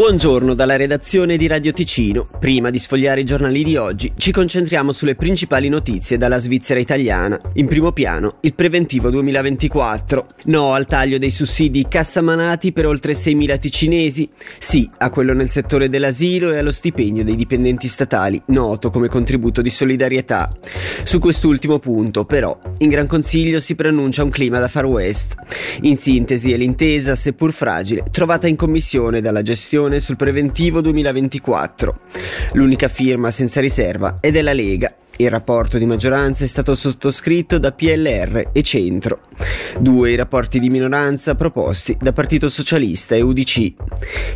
Buongiorno dalla redazione di Radio Ticino. Prima di sfogliare i giornali di oggi, ci concentriamo sulle principali notizie dalla Svizzera italiana. In primo piano, il preventivo 2024. No al taglio dei sussidi cassamanati per oltre 6.000 ticinesi. Sì a quello nel settore dell'asilo e allo stipendio dei dipendenti statali, noto come contributo di solidarietà. Su quest'ultimo punto, però, in Gran Consiglio si preannuncia un clima da Far West. In sintesi è l'intesa, seppur fragile, trovata in commissione dalla gestione sul preventivo 2024. L'unica firma senza riserva è della Lega. Il rapporto di maggioranza è stato sottoscritto da PLR e Centro. Due i rapporti di minoranza proposti da Partito Socialista e UDC.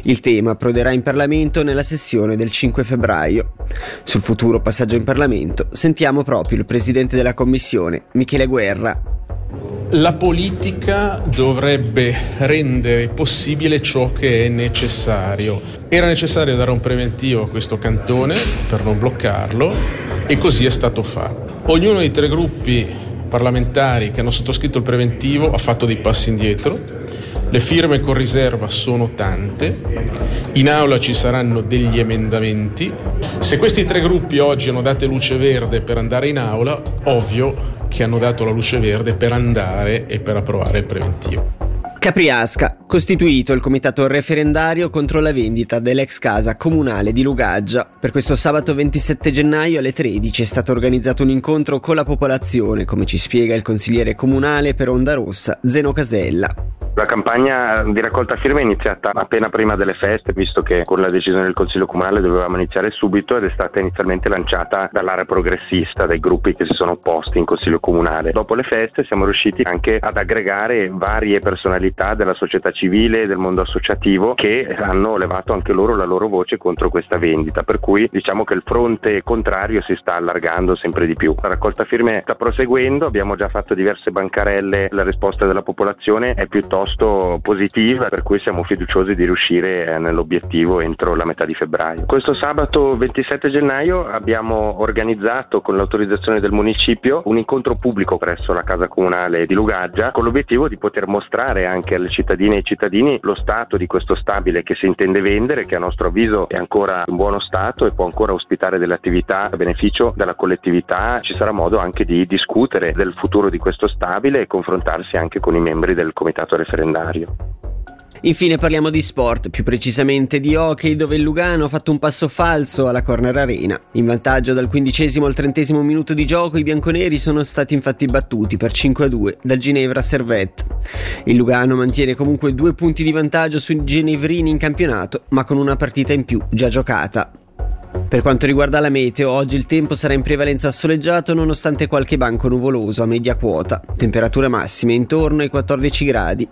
Il tema approderà in Parlamento nella sessione del 5 febbraio. Sul futuro passaggio in Parlamento sentiamo proprio il Presidente della Commissione, Michele Guerra, la politica dovrebbe rendere possibile ciò che è necessario. Era necessario dare un preventivo a questo cantone per non bloccarlo e così è stato fatto. Ognuno dei tre gruppi parlamentari che hanno sottoscritto il preventivo ha fatto dei passi indietro. Le firme con riserva sono tante, in aula ci saranno degli emendamenti. Se questi tre gruppi oggi hanno dato luce verde per andare in aula, ovvio che hanno dato la luce verde per andare e per approvare il preventivo. Capriasca, costituito il comitato referendario contro la vendita dell'ex casa comunale di Lugaggia. Per questo sabato 27 gennaio alle 13 è stato organizzato un incontro con la popolazione, come ci spiega il consigliere comunale per Onda Rossa, Zeno Casella. La campagna di raccolta firme è iniziata appena prima delle feste, visto che con la decisione del Consiglio Comunale dovevamo iniziare subito ed è stata inizialmente lanciata dall'area progressista, dai gruppi che si sono opposti in Consiglio Comunale. Dopo le feste siamo riusciti anche ad aggregare varie personalità della società civile e del mondo associativo che hanno levato anche loro la loro voce contro questa vendita, per cui diciamo che il fronte contrario si sta allargando sempre di più. La raccolta firme sta proseguendo, abbiamo già fatto diverse bancarelle, la risposta della popolazione è piuttosto piuttosto positiva, per cui siamo fiduciosi di riuscire eh, nell'obiettivo entro la metà di febbraio. Questo sabato 27 gennaio abbiamo organizzato con l'autorizzazione del municipio un incontro pubblico presso la casa comunale di Lugaggia con l'obiettivo di poter mostrare anche alle cittadine e ai cittadini lo stato di questo stabile che si intende vendere, che a nostro avviso è ancora in buono stato e può ancora ospitare delle attività a beneficio della collettività. Ci sarà modo anche di discutere del futuro di questo stabile e confrontarsi anche con i membri del comitato referendario referendario. Infine parliamo di sport, più precisamente di hockey, dove il Lugano ha fatto un passo falso alla Corner Arena. In vantaggio dal quindicesimo al trentesimo minuto di gioco, i bianconeri sono stati infatti battuti per 5-2 dal Ginevra Servette. Il Lugano mantiene comunque due punti di vantaggio sui ginevrini in campionato, ma con una partita in più già giocata. Per quanto riguarda la meteo, oggi il tempo sarà in prevalenza soleggiato nonostante qualche banco nuvoloso a media quota, temperature massime intorno ai 14 gradi.